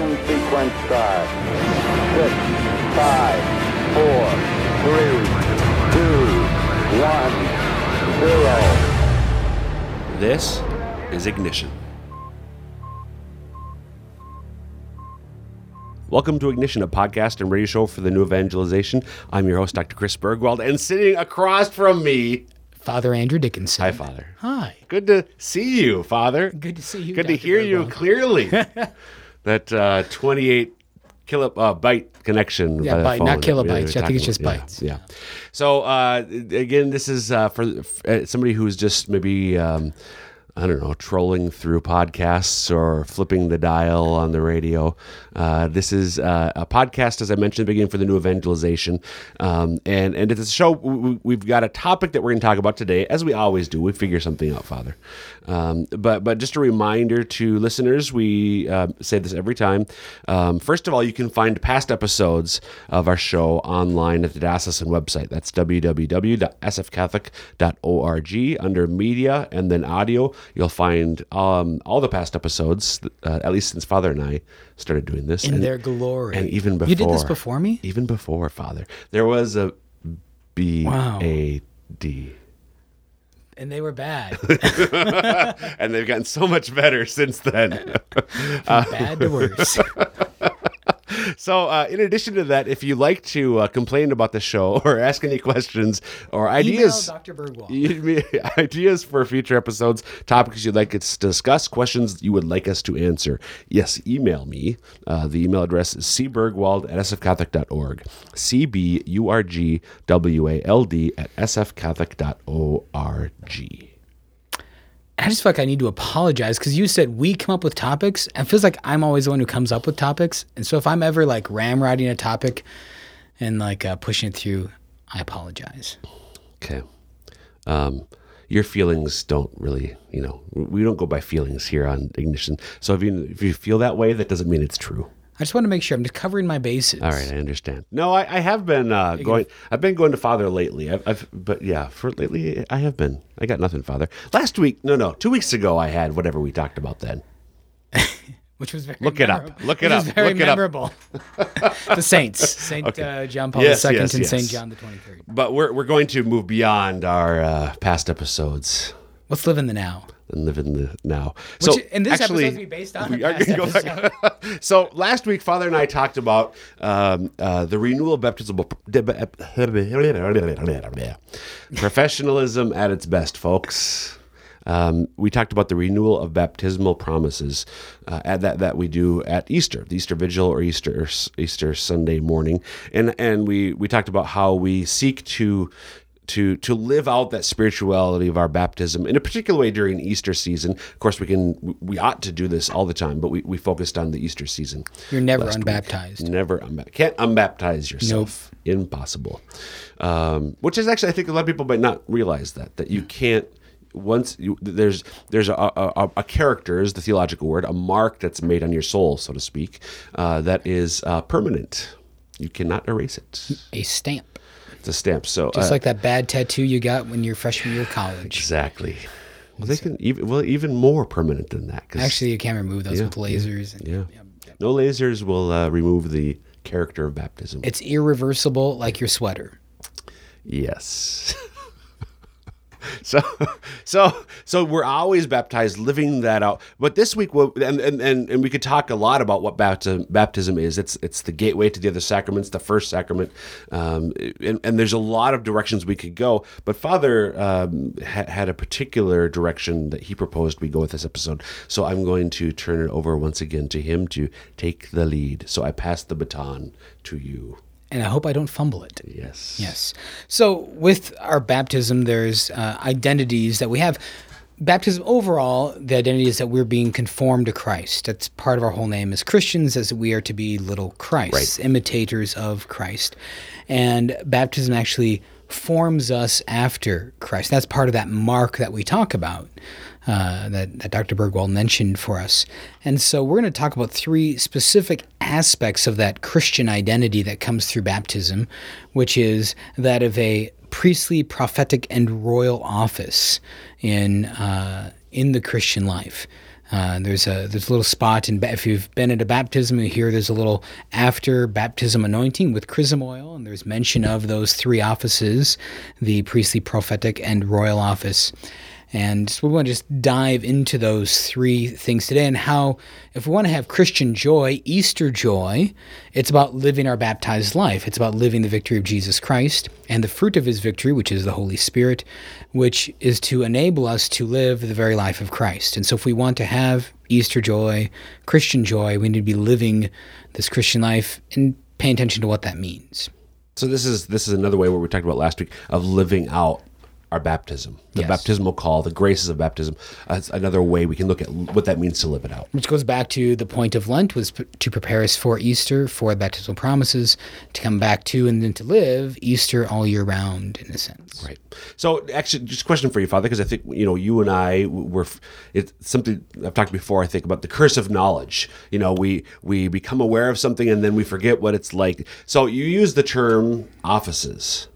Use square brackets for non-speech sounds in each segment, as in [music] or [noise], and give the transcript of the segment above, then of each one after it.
Ignition sequence start. Six, five, four, three, two, one, zero. This is Ignition. Welcome to Ignition, a podcast and radio show for the new evangelization. I'm your host, Dr. Chris Burgwald, and sitting across from me, Father Andrew Dickinson. hi, Father. Hi. Good to see you, Father. Good to see you. Good to Dr. hear you clearly. [laughs] that uh, 28 kilo uh, byte connection. Yeah, by byte, not kilobytes. I think it's just about. Bytes. Yeah. So uh, again, this is uh, for uh, somebody who's just maybe. Um, I don't know, trolling through podcasts or flipping the dial on the radio. Uh, this is uh, a podcast, as I mentioned the beginning, for the new evangelization. Um, and, and it's a show, we- we've got a topic that we're going to talk about today, as we always do. We figure something out, Father. Um, but, but just a reminder to listeners, we uh, say this every time. Um, first of all, you can find past episodes of our show online at the Diocesan website. That's www.sfcatholic.org under media and then audio. You'll find um, all the past episodes, uh, at least since Father and I started doing this. In and, their glory. And even before. You did this before me? Even before Father. There was a B Wow. And they were bad. [laughs] And they've gotten so much better since then. [laughs] bad to worse. [laughs] So, uh, in addition to that, if you like to uh, complain about the show [laughs] or ask any questions or Email ideas, Dr. Burgwald. [laughs] ideas for future episodes, topics you'd like us to discuss, questions you would like us to answer, yes, email me. Uh, the email address is cburgwald at sfcatholic.org. C B U R G W A L D at sfcatholic.org. I just feel like I need to apologize because you said we come up with topics. And feels like I'm always the one who comes up with topics. And so if I'm ever like ramrodding a topic and like uh, pushing it through, I apologize. Okay. Um, your feelings don't really, you know, we don't go by feelings here on Ignition. So if you, if you feel that way, that doesn't mean it's true. I just want to make sure I'm just covering my bases. All right, I understand. No, I, I have been uh, going. I've been going to Father lately. I've, I've, but yeah, for lately I have been. I got nothing, Father. Last week, no, no, two weeks ago, I had whatever we talked about then. [laughs] Which was very Look it up. Look it was up. very Look it up. memorable. [laughs] the saints, Saint uh, John Paul Yes, II yes, and yes. Saint John the Twenty Third. But we're we're going to move beyond our uh, past episodes Let's live in the now. And live in the now. Which, so and this actually, episode's be based on we are gonna go back- episode. [laughs] so last week, Father and I talked about um, uh, the renewal of baptismal [laughs] professionalism at its best, folks. Um, we talked about the renewal of baptismal promises uh, at that that we do at Easter, the Easter Vigil or Easter Easter Sunday morning, and and we we talked about how we seek to to to live out that spirituality of our baptism in a particular way during Easter season. Of course, we can we ought to do this all the time, but we, we focused on the Easter season. You're never last week. unbaptized. Never unbaptized. Can't unbaptize yourself. Impossible. Um, which is actually, I think a lot of people might not realize that that you can't. Once you, there's there's a, a, a- a character is the theological word, a mark that's made on your soul, so to speak, uh, that is uh, permanent. You cannot erase it. A stamp. A stamp. So Just uh, like that bad tattoo you got when you're freshman year of college. Exactly. Well, they can even well even more permanent than that. Actually, you can remove those with lasers. and- yeah, no lasers will uh, remove the character of baptism. It's irreversible, like your sweater. yes. [laughs] [laughs] so, so, so we're always baptized, living that out. But this week, we'll, and, and and and we could talk a lot about what baptism baptism is. It's it's the gateway to the other sacraments, the first sacrament, um, and, and there's a lot of directions we could go. But Father um, ha- had a particular direction that he proposed we go with this episode. So I'm going to turn it over once again to him to take the lead. So I pass the baton to you. And I hope I don't fumble it. Yes. Yes. So with our baptism, there's uh, identities that we have. Baptism overall, the identity is that we're being conformed to Christ. That's part of our whole name as Christians, as we are to be little Christ, imitators of Christ. And baptism actually forms us after Christ. That's part of that mark that we talk about. Uh, that, that Dr. Burgwald mentioned for us. And so we're going to talk about three specific aspects of that Christian identity that comes through baptism, which is that of a priestly, prophetic, and royal office in uh, in the Christian life. Uh, there's a there's a little spot in if you've been at a baptism you hear there's a little after baptism anointing with chrism oil and there's mention of those three offices the priestly prophetic and royal office and so we want to just dive into those three things today and how, if we want to have Christian joy, Easter joy, it's about living our baptized life. It's about living the victory of Jesus Christ and the fruit of his victory, which is the Holy Spirit, which is to enable us to live the very life of Christ. And so if we want to have Easter joy, Christian joy, we need to be living this Christian life and paying attention to what that means. So this is this is another way where we talked about last week of living out our baptism, the Yes. baptismal call, the graces of baptism. That's another way we can look at what that means to live it out. which goes back to the point of Lent was p- to prepare us for Easter, for baptismal promises, to come back to and then to live Easter all year round, in a sense. Right. So, actually, just a question for you, Father, because I think you know you and I were. It's something I've talked before. I think about the curse of knowledge. You know, we we become aware of something and then we forget what it's like. So, you use the term offices.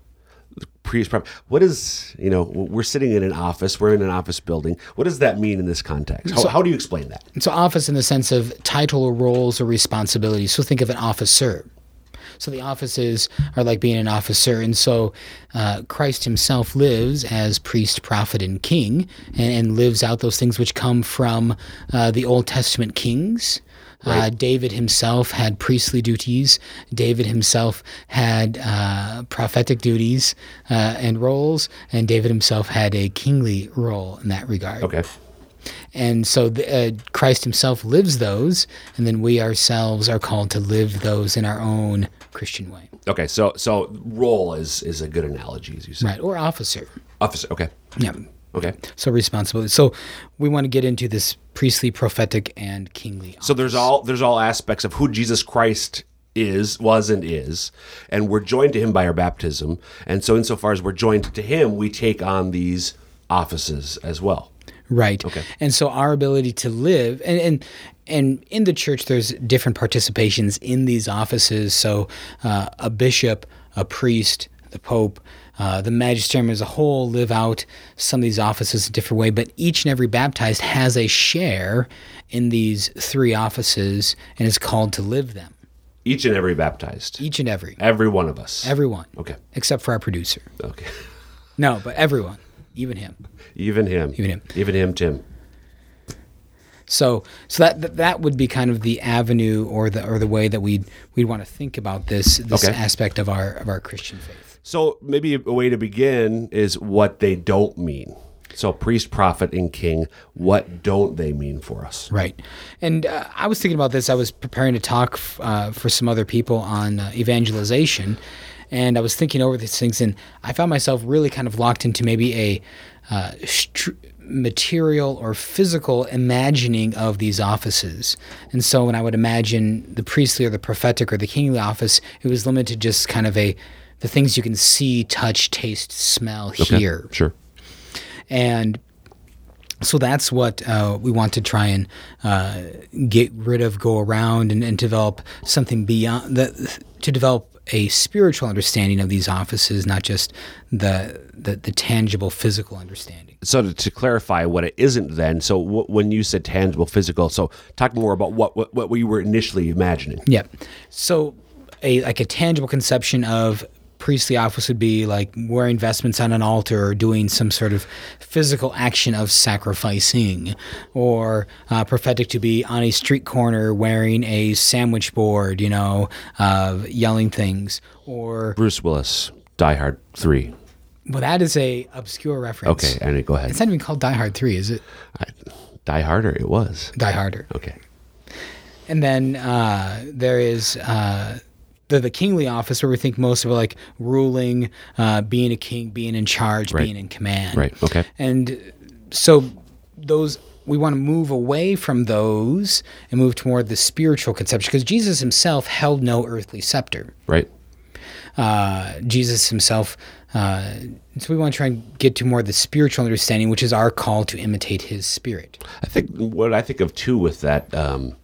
Prep. What is you know? We're sitting in an office. We're in an office building. What does that mean in this context? How, how do you explain that? So, office in the sense of title or roles or responsibilities. So, think of an officer. So, the offices are like being an officer. And so, uh, Christ himself lives as priest, prophet, and king, and, and lives out those things which come from uh, the Old Testament kings. Uh, David himself had priestly duties. David himself had uh, prophetic duties uh, and roles, and David himself had a kingly role in that regard. Okay. And so the, uh, Christ himself lives those, and then we ourselves are called to live those in our own Christian way. Okay. So so role is is a good analogy, as you said. Right. Or officer. Officer. Okay. Yeah. Okay. So responsibility. So we want to get into this priestly, prophetic, and kingly. So there's all there's all aspects of who Jesus Christ is, was, and is, and we're joined to Him by our baptism. And so, insofar as we're joined to Him, we take on these offices as well. Right. Okay. And so our ability to live and and and in the church there's different participations in these offices. So uh, a bishop, a priest, the pope, uh, the magisterium as a whole live out some of these offices a different way, but each and every baptized has a share in these three offices and is called to live them. Each and every baptized, Each and every, every one of us. everyone, Okay. except for our producer. Okay. [laughs] No, but everyone, even him. Even him. Even him. Even him, Tim. So, so that that- that would be kind of the avenue or the or the way that we we'd want to think about this this Okay. aspect of our of our Christian faith. So maybe a way to begin is what they don't mean. So priest, prophet, and king. What don't they mean for us? Right. And uh, I was thinking about this. I was preparing to talk f- uh, for some other people on uh, evangelization, and I was thinking over these things, and I found myself really kind of locked into maybe a uh, material or physical imagining of these offices. And so when I would imagine the priestly or the prophetic or the kingly office, it was limited just kind of a the things you can see, touch, taste, smell, hear Sure. and so that's what uh, we want to try and uh, get rid of, go around, and, and develop something beyond that. To develop a spiritual understanding of these offices, not just the the, the tangible physical understanding. So to, to clarify what it isn't, then. So w- when you said tangible, physical. So talk more about what what, what you were initially imagining. Yep. So a like a tangible conception of priestly office would be like wearing vestments on an altar or doing some sort of physical action of sacrificing or uh, prophetic to be on a street corner wearing a sandwich board you know uh, yelling things or Bruce Willis, Die Hard Three. well that is a obscure reference Okay, and go ahead. it's not even called die hard 3 is it I, Die Harder. It was. die harder Okay. And then uh, there is uh, the the kingly office where we think most of it like ruling, uh, being a king, being in charge, Right. being in command. Right. Okay. And so those we want to move away from those and move toward the spiritual conception because Jesus himself held no earthly scepter. Right. Uh, Jesus himself. Uh, so we want to try and get to more of the spiritual understanding, which is our call to imitate His Spirit. I think what I think of too with that, um,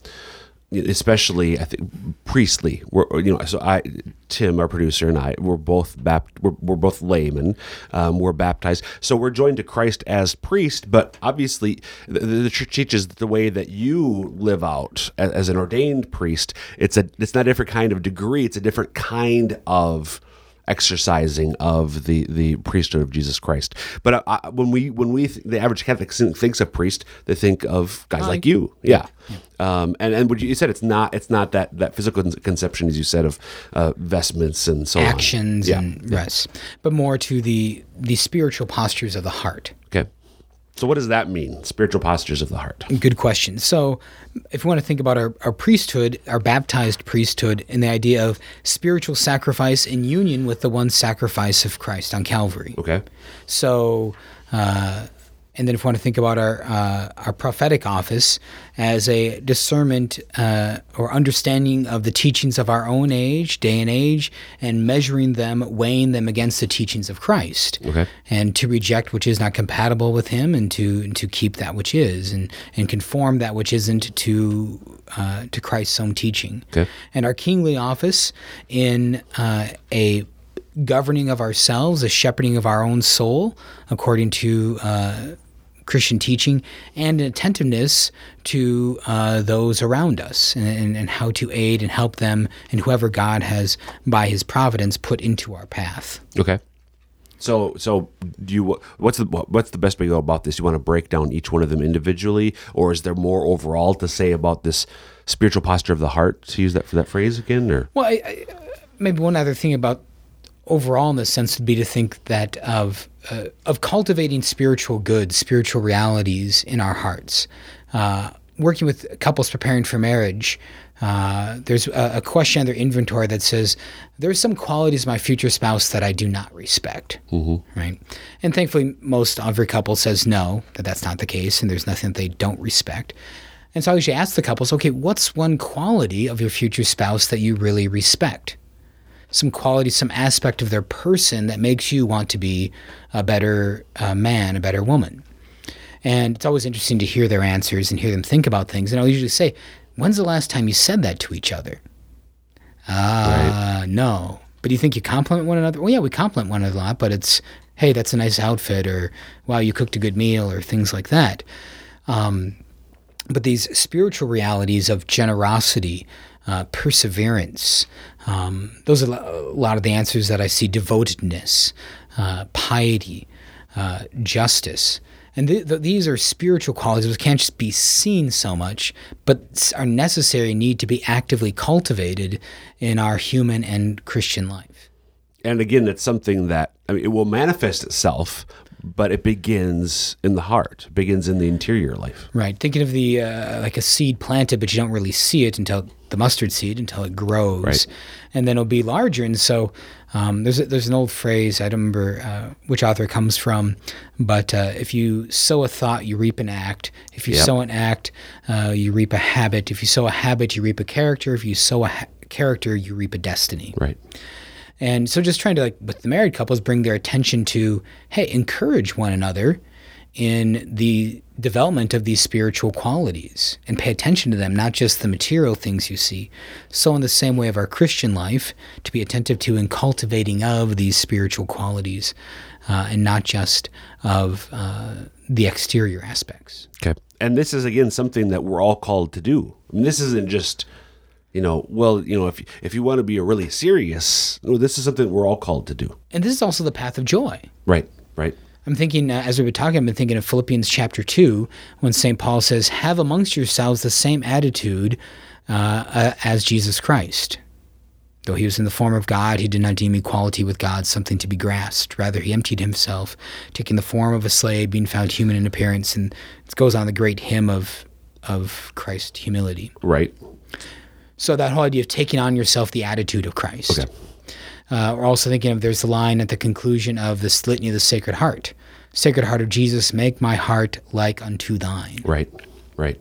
especially I think priestly. We're, you know, so I, Tim, our producer, and I, we're both bapt, we're, we're both laymen. Um, we're baptized, so we're joined to Christ as priest. But obviously, the, the church teaches the way that you live out as, as an ordained priest. It's a it's not a different kind of degree. It's a different kind of exercising of the the priesthood of Jesus Christ. But uh, when we when we th- the average Catholic thinks of priest, they think of guys like you, yeah. Um, and and what you said, it's not it's not that that physical conception as you said of uh, vestments and so actions on. and yeah. rest, but more to the the spiritual postures of the heart. So, what does that mean? Spiritual postures of the heart. Good question. So, if we want to think about our, our priesthood, our baptized priesthood, and the idea of spiritual sacrifice in union with the one sacrifice of Christ on Calvary. Okay. So, uh, and then if we want to think about our uh, our prophetic office as a discernment uh, or understanding of the teachings of our own age, day and age, and measuring them, weighing them against the teachings of Christ, okay. and to reject which is not compatible with Him, and to and to keep that which is, and and conform that which isn't to uh, to Christ's own teaching. Okay. And our kingly office in uh, a governing of ourselves, a shepherding of our own soul, according to uh, Christian teaching, and an attentiveness to uh, those around us and, and, and, how to aid and help them and whoever God has, by His providence, put into our path. Okay. So, so do you? What's the what's the best way to go about this? You want to break down each one of them individually, or is there more overall to say about this spiritual posture of the heart? To use that for that phrase again, or well, I, I, maybe one other thing about overall in the sense would be to think that of uh, of cultivating spiritual goods, spiritual realities in our hearts. Uh, working with couples preparing for marriage, uh, there's a, a, question on their inventory that says there are some qualities of my future spouse that I do not respect. Mm-hmm. Right, and thankfully, most every couple says no, that that's not the case, and there's nothing that they don't respect. And so I usually ask the couples, okay, what's one quality of your future spouse that you really respect? Some quality, some aspect of their person that makes you want to be a better uh, man, a better woman. And it's always interesting to hear their answers and hear them think about things. And I'll usually say, When's the last time you said that to each other? Ah, uh, right. no. But do you think you compliment one another? Well, yeah, we compliment one another a lot, but it's, hey, that's a nice outfit, or wow, you cooked a good meal, or things like that. Um, but these spiritual realities of generosity, uh, perseverance. Um, those are a lot of the answers that I see devotedness, uh, piety, uh, justice. And th- th- these are spiritual qualities which can't just be seen so much, but are necessary, need to be actively cultivated in our human and Christian life. And again, it's something that I mean, it will manifest itself, but it begins in the heart, begins in the interior life. Right. Thinking of the uh, like a seed planted, but you don't really see it until the mustard seed until it grows, right. and then it'll be larger. And so um, there's a, there's an old phrase I don't remember uh, which author it comes from, but uh, if you sow a thought, you reap an act. If you yep. sow an act, uh, you reap a habit. If you sow a habit, you reap a character. If you sow a ha- character, you reap a destiny. Right. And so just trying to like with the married couples bring their attention to hey encourage one another in the development of these spiritual qualities and pay attention to them, not just the material things you see. So, in the same way of our Christian life, to be attentive to and cultivating of these spiritual qualities uh, and not just of uh, the exterior aspects. Okay. And this is, again, something that we're all called to do. I mean, this isn't just you know, well, you know, if if you want to be a really serious, this is something we're all called to do. And this is also the path of joy. Right, right. I'm thinking, uh, as we've been talking, I've been thinking of Philippians chapter 2, when St. Paul says, Have amongst yourselves the same attitude uh, uh, as Jesus Christ. Though he was in the form of God, he did not deem equality with God something to be grasped. Rather, he emptied himself, taking the form of a slave, being found human in appearance. And it goes on the great hymn of, of Christ's humility. Right. So that whole idea of taking on yourself the attitude of Christ. Okay. Uh, we're also thinking of there's the line at the conclusion of the Litany of the Sacred Heart. Sacred Heart of Jesus, make my heart like unto thine. Right, right.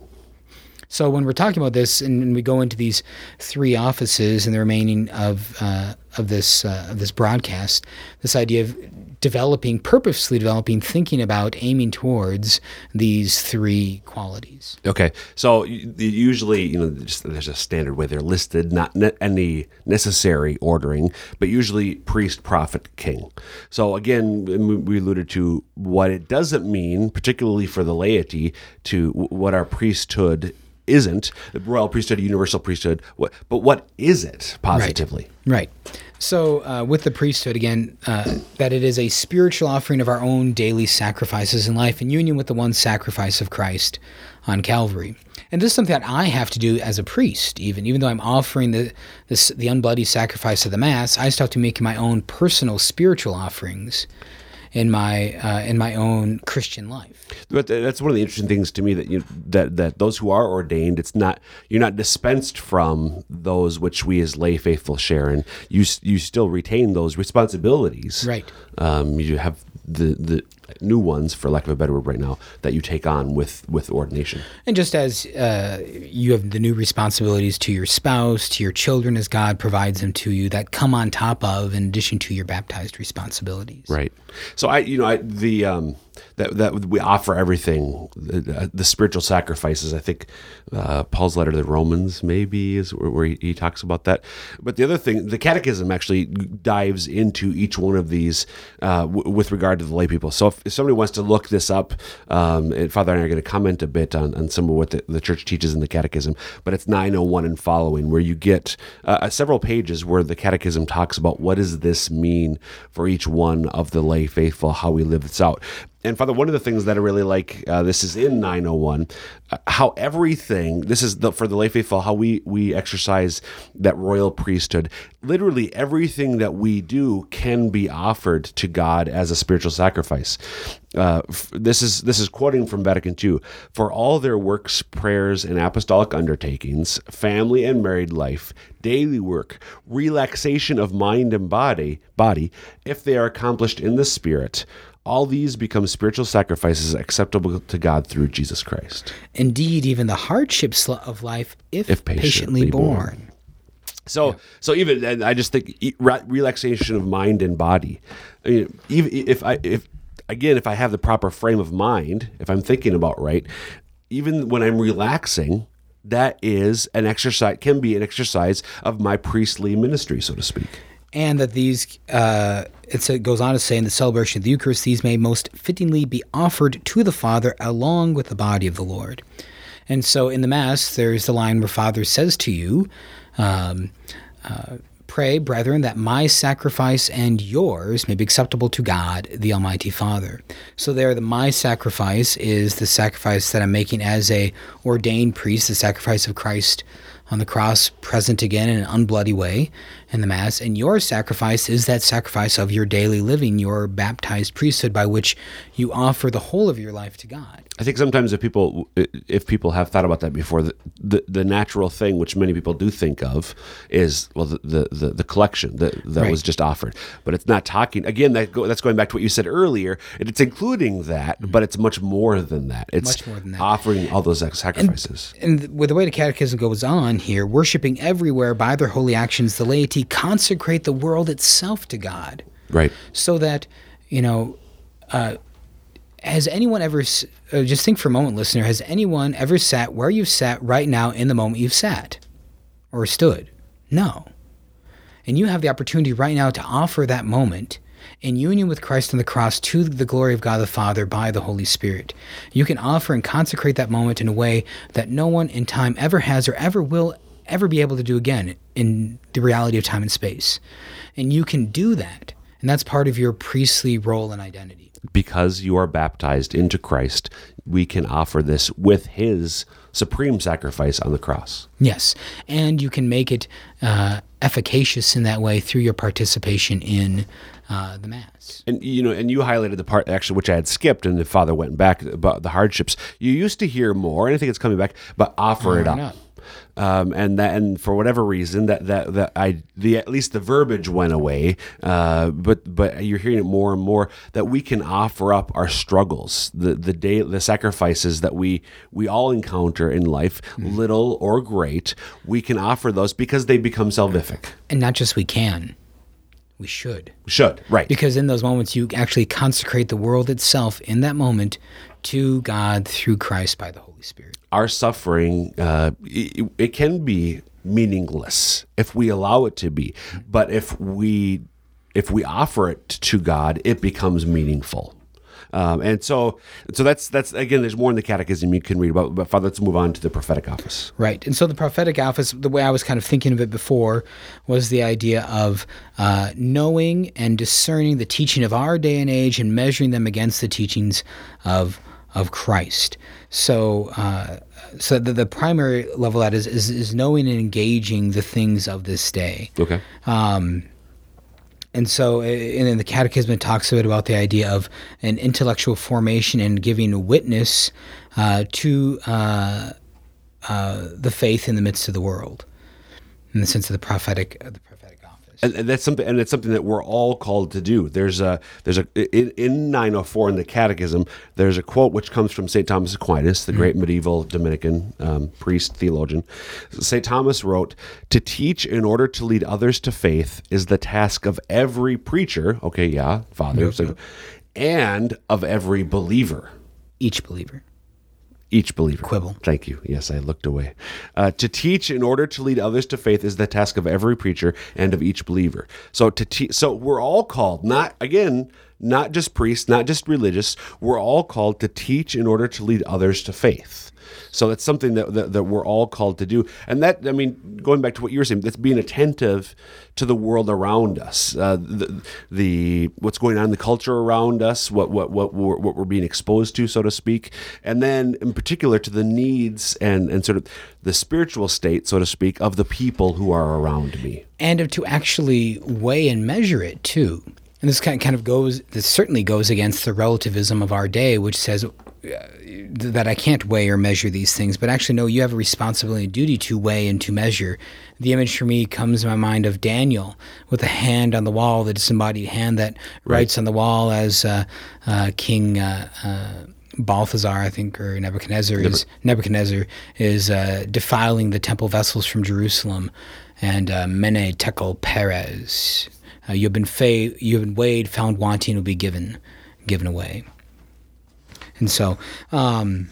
So when we're talking about this, and we go into these three offices and the remaining of uh, of this uh, of this broadcast, this idea of developing, purposely developing, thinking about, aiming towards these three qualities. Okay, so usually, you know, there's a standard way they're listed, not ne- any necessary ordering, but usually priest, prophet, king. So again, we alluded to what it doesn't mean, particularly for the laity, to what our priesthood isn't, the royal priesthood, universal priesthood. What, but what is it positively? Right. So, uh, with the priesthood, again, uh, that it is a spiritual offering of our own daily sacrifices in life in union with the one sacrifice of Christ on Calvary. And this is something that I have to do as a priest, even even though I'm offering the this, the unbloody sacrifice of the Mass, I still have to make my own personal spiritual offerings in my uh, in my own Christian life. But that's one of the interesting things to me that you that that those who are ordained, it's not you're not dispensed from those which we as lay faithful share, and you you still retain those responsibilities. Right. Um, you have the the new ones, for lack of a better word, right now that you take on with with ordination. And just as uh, you have the new responsibilities to your spouse, to your children, as God provides them to you, that come on top of, in addition to your baptized responsibilities. Right. So I, you know, I, the um, that that we offer everything, the, the spiritual sacrifices. I think uh, Paul's letter to the Romans maybe is where, where he, he talks about that. But the other thing, the Catechism actually dives into each one of these uh, w- with regard to the lay people. So if, if somebody wants to look this up, um, and Father and I are going to comment a bit on, on some of what the, the Church teaches in the Catechism. But it's 901 and following, where you get uh, several pages where the Catechism talks about what does this mean for each one of the lay faithful, how we live this out. And Father, one of the things that I really like, uh, this is in 901, uh, how everything, this is the, for the lay faithful, how we, we exercise that royal priesthood. Literally everything that we do can be offered to God as a spiritual sacrifice. Uh, f- this is this is quoting from Vatican II. For all their works, prayers, and apostolic undertakings, family and married life, daily work, relaxation of mind and body, body, if they are accomplished in the Spirit, all these become spiritual sacrifices acceptable to God through Jesus Christ. Indeed, even the hardships of life, if, If patiently, patiently borne. borne. So, so even and I just think relaxation of mind and body. I mean, even if I if again if I have the proper frame of mind, if I'm thinking about right, even when I'm relaxing, that is an exercise can be an exercise of my priestly ministry, so to speak. And that these uh, it goes on to say in the celebration of the Eucharist, these may most fittingly be offered to the Father along with the body of the Lord. And so in the Mass, there's the line where Father says to you, um, uh, Pray, brethren, that my sacrifice and yours may be acceptable to God, the Almighty Father. So there, the my sacrifice is the sacrifice that I'm making as a ordained priest, the sacrifice of Christ on the cross, present again in an unbloody way in the Mass. And your sacrifice is that sacrifice of your daily living, your baptized priesthood, by which you offer the whole of your life to God. I think sometimes if people if people have thought about that before, the the, the natural thing, which many people do think of, is well the the, the, the collection that that Right. was just offered, but it's not talking again. That go, that's going back to what you said earlier. It's including that, mm-hmm. but it's much more than that. It's Much more than that. offering all those sacrifices. And with the way the Catechism goes on here, worshiping everywhere by their holy actions, the laity consecrate the world itself to God. right. so that you know uh, has anyone ever uh, just think for a moment listener has anyone ever sat where you've sat right now in the moment you've sat or stood no and you have the opportunity right now to offer that moment in union with Christ on the cross to the glory of God the Father by the Holy Spirit. You can offer and consecrate that moment in a way that no one in time ever has or ever will ever be able to do again in the reality of time and space. And you can do that. And that's part of your priestly role and identity. Because you are baptized into Christ, we can offer this with His supreme sacrifice on the cross. Yes. And you can make it uh, efficacious in that way through your participation in uh, the Mass. And you know, and you highlighted the part actually which I had skipped, and the father went back about the hardships. You used to hear more, and I think it's coming back, but offer it Offer it up. up. Um, and that, and for whatever reason, that that that I the at least the verbiage went away. Uh, but but you're hearing it more and more that we can offer up our struggles, the the day, the sacrifices that we we all encounter in life, little or great. We can offer those because they become salvific. And not just we can, we should. Should right Because in those moments, you actually consecrate the world itself in that moment to God through Christ by the Holy Spirit. Our suffering uh, it, it can be meaningless if we allow it to be. But if we if we offer it to god it becomes meaningful. Um, and so so that's that's again there's more in the catechism you can read about but father let's move on to the prophetic office. Right. And so the prophetic office, the way I was kind of thinking of it before, was the idea of uh, knowing and discerning the teaching of our day and age and measuring them against the teachings of of Christ. So, uh, so the, the primary level that is, is is knowing and engaging the things of this day. okay And so, and then the Catechism, talks a bit about the idea of an intellectual formation and giving witness uh, to uh, uh, the faith in the midst of the world, in the sense of the prophetic, uh, the prophetic. And, and that's something and it's something that we're all called to do. There's a there's a in, in 904 in the catechism there's a quote which comes from st thomas aquinas the great medieval dominican um, priest theologian. St thomas wrote to teach in order to lead others to faith is the task of every preacher okay yeah father so- and of every believer. Each believer. Each believer. Quibble. Thank you. Yes, I looked away. Uh, to teach in order to lead others to faith is the task of every preacher and of each believer. So to te- so we're all called, not again, not just priests, not just religious. We're all called to teach in order to lead others to faith. So that's something that, that, that we're all called to do. And that, I mean, going back to what you were saying, that's being attentive to the world around us, uh, the, the what's going on in the culture around us, what what what we're, what we're being exposed to, so to speak, and then in particular to the needs and and sort of the spiritual state, so to speak, of the people who are around me. and to actually weigh and measure it too. And this kind kind of goes, this certainly goes against the relativism of our day, which says uh, that I can't weigh or measure these things, but actually, no, you have a responsibility and duty to weigh and to measure. The image for me comes to my mind of Daniel with a hand on the wall, the disembodied hand that writes on the wall as uh, uh, King. Uh, uh, Balthazar, I think, or Nebuchadnezzar is Nebuchadnezzar is uh, defiling the temple vessels from Jerusalem, and uh, Mene Tekel Peres, uh, you have been fa- you have been weighed, found wanting, will be given given away. And so, um,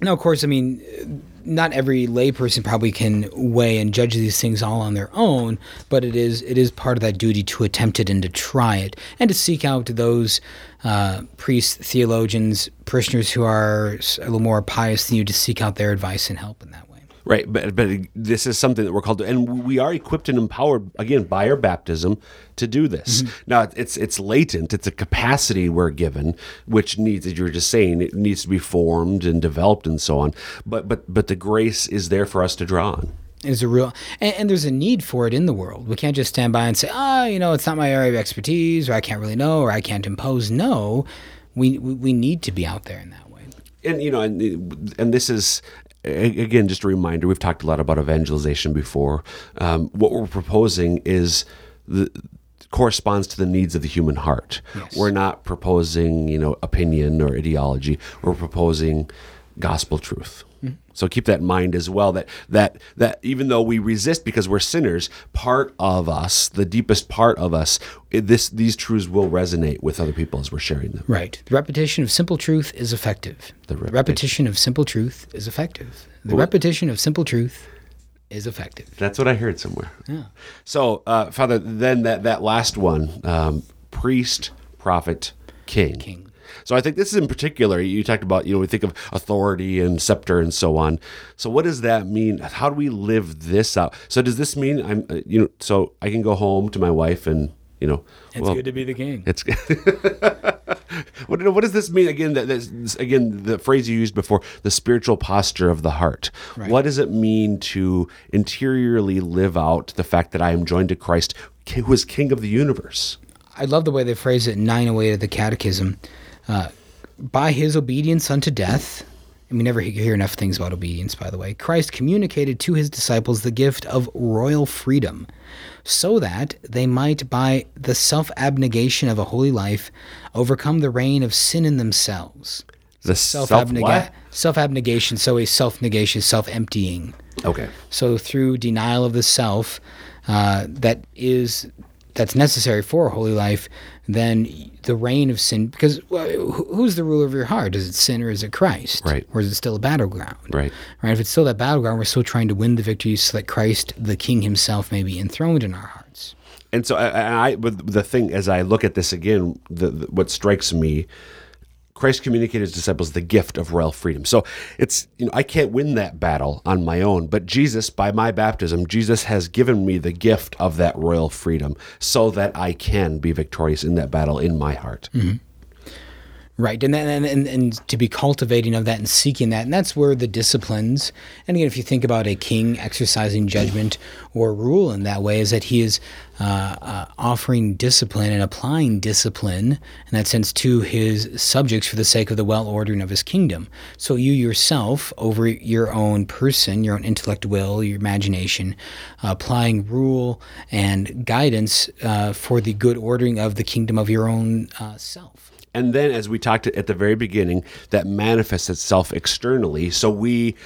now of course, I mean, not every layperson probably can weigh and judge these things all on their own, but it is it is part of that duty to attempt it and to try it and to seek out those uh, priests, theologians, parishioners who are a little more pious than you to seek out their advice and help in that. Right, but but this is something that we're called to, and we are equipped and empowered again by our baptism to do this. Now it's it's latent; it's a capacity we're given, which needs, as you were just saying, it needs to be formed and developed and so on. But but but the grace is there for us to draw on. is a real and, and there's a need for it in the world we can't just stand by and say ah you know it's not my area of expertise or i can't really know or i can't impose no we we, we need to be out there in that way and you know and and this is again just a reminder we've talked a lot about evangelization before. Um, what we're proposing is the corresponds to the needs of the human heart. We're not proposing you know opinion or ideology. We're proposing gospel truth so keep that in mind as well that that that even though we resist because we're sinners part of us the deepest part of us this these truths will resonate with other people as we're sharing them right the repetition of simple truth is effective The repetition. repetition. of simple truth is effective the repetition of simple truth is effective That's what I heard somewhere. Yeah. So, uh, Father, then that, that last one, um, priest, prophet, king. King. So I think this is in particular, you talked about, you know, we think of authority and scepter and so on. So what does that mean? How do we live this out? So does this mean I'm, uh, you know, so I can go home to my wife and, you know, it's well, good to be the king it's [laughs] what, what does this mean again? That this, again, the phrase you used before, the spiritual posture of the heart. What does it mean to interiorly live out the fact that I am joined to Christ, who is King of the universe? I love the way they phrase it in 908 of the Catechism. Uh, by his obedience unto death, and we never hear enough things about obedience, by the way, Christ communicated to his disciples the gift of royal freedom, so that they might, by the self abnegation of a holy life, overcome the reign of sin in themselves. The Self self abnegation, so a self negation, self emptying. Okay. So through denial of the self, uh, that is that's necessary for a holy life, then the reign of sin. Because who's the ruler of your heart? Is it sin or is it Christ? Right. Or is it still a battleground? Right. Right. If it's still that battleground, we're still trying to win the victory so that Christ, the King Himself, may be enthroned in our hearts. And so, I, I but the thing as I look at this again, the, the, what strikes me, Christ communicated his disciples the gift of royal freedom. So it's you know I can't win that battle on my own, but Jesus, by my baptism, Jesus has given me the gift of that royal freedom, so that I can be victorious in that battle in my heart. Mm-hmm. Right, and, then, and and to be cultivating of that and seeking that, and that's where the disciplines. And again, if you think about a king exercising judgment or rule in that way, is that he is uh, uh, offering discipline and applying discipline in that sense to his subjects for the sake of the well ordering of his kingdom. So you yourself, over your own person, your own intellect, will, your imagination, uh, applying rule and guidance uh, for the good ordering of the kingdom of your own uh, self. And then, as we talked at the very beginning, that manifests itself externally. So we,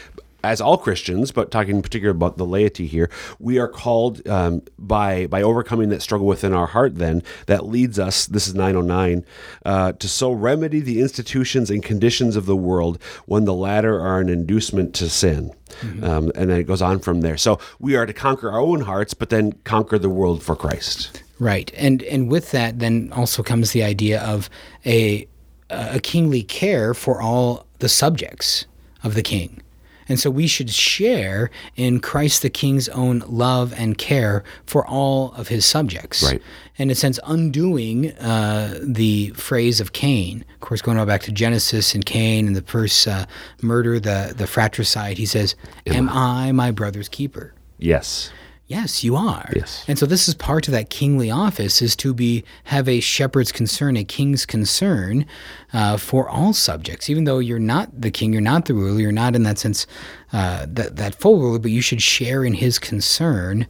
as all Christians, but talking in particular about the laity here, we are called um, by by overcoming that struggle within our heart. Then that leads us. This is nine oh nine uh, to so remedy the institutions and conditions of the world when the latter are an inducement to sin. Um, and then it goes on from there. So we are to conquer our own hearts, but then conquer the world for Christ. Right, and and with that, then also comes the idea of a a kingly care for all the subjects of the king, and so we should share in Christ the King's own love and care for all of his subjects. Right. In a sense, undoing uh, the phrase of Cain. Of course, going all back to Genesis and Cain and the first uh, murder, the the fratricide. He says, "Am I my brother's keeper?" Yes. Yes, you are. Yes. And so this is part of that kingly office is to be have a shepherd's concern, a king's concern uh, for all subjects. Even though you're not the king, you're not the ruler, you're not in that sense uh, that that full ruler, but you should share in his concern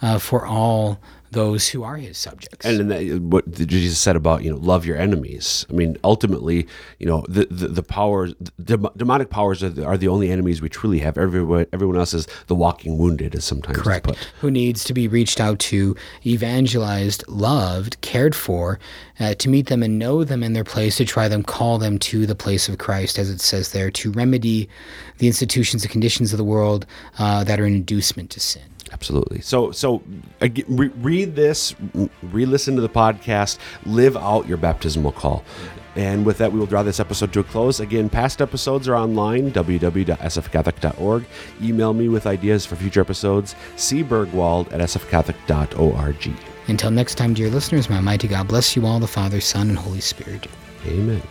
uh, for all those who are his subjects. And in that, what Jesus said about you know love your enemies. I mean, ultimately, you know the the, the powers, the demonic powers are the, are the only enemies we truly have. Everyone everyone else is the walking wounded, as sometimes Correct. put. Who needs to be reached out to, evangelized, loved, cared for, uh, to meet them and know them in their place, to try them, call them to the place of Christ, as it says there, to remedy the institutions and conditions of the world uh, that are an inducement to sin. Absolutely. So so re- read this, re-listen to the podcast, live out your baptismal call. And with that, we will draw this episode to a close. Again, past episodes are online, www.sfcatholic.org. Email me with ideas for future episodes, cburgwald at sfcatholic.org. Until next time, dear listeners, my mighty God bless you all, the Father, Son, and Holy Spirit. Amen.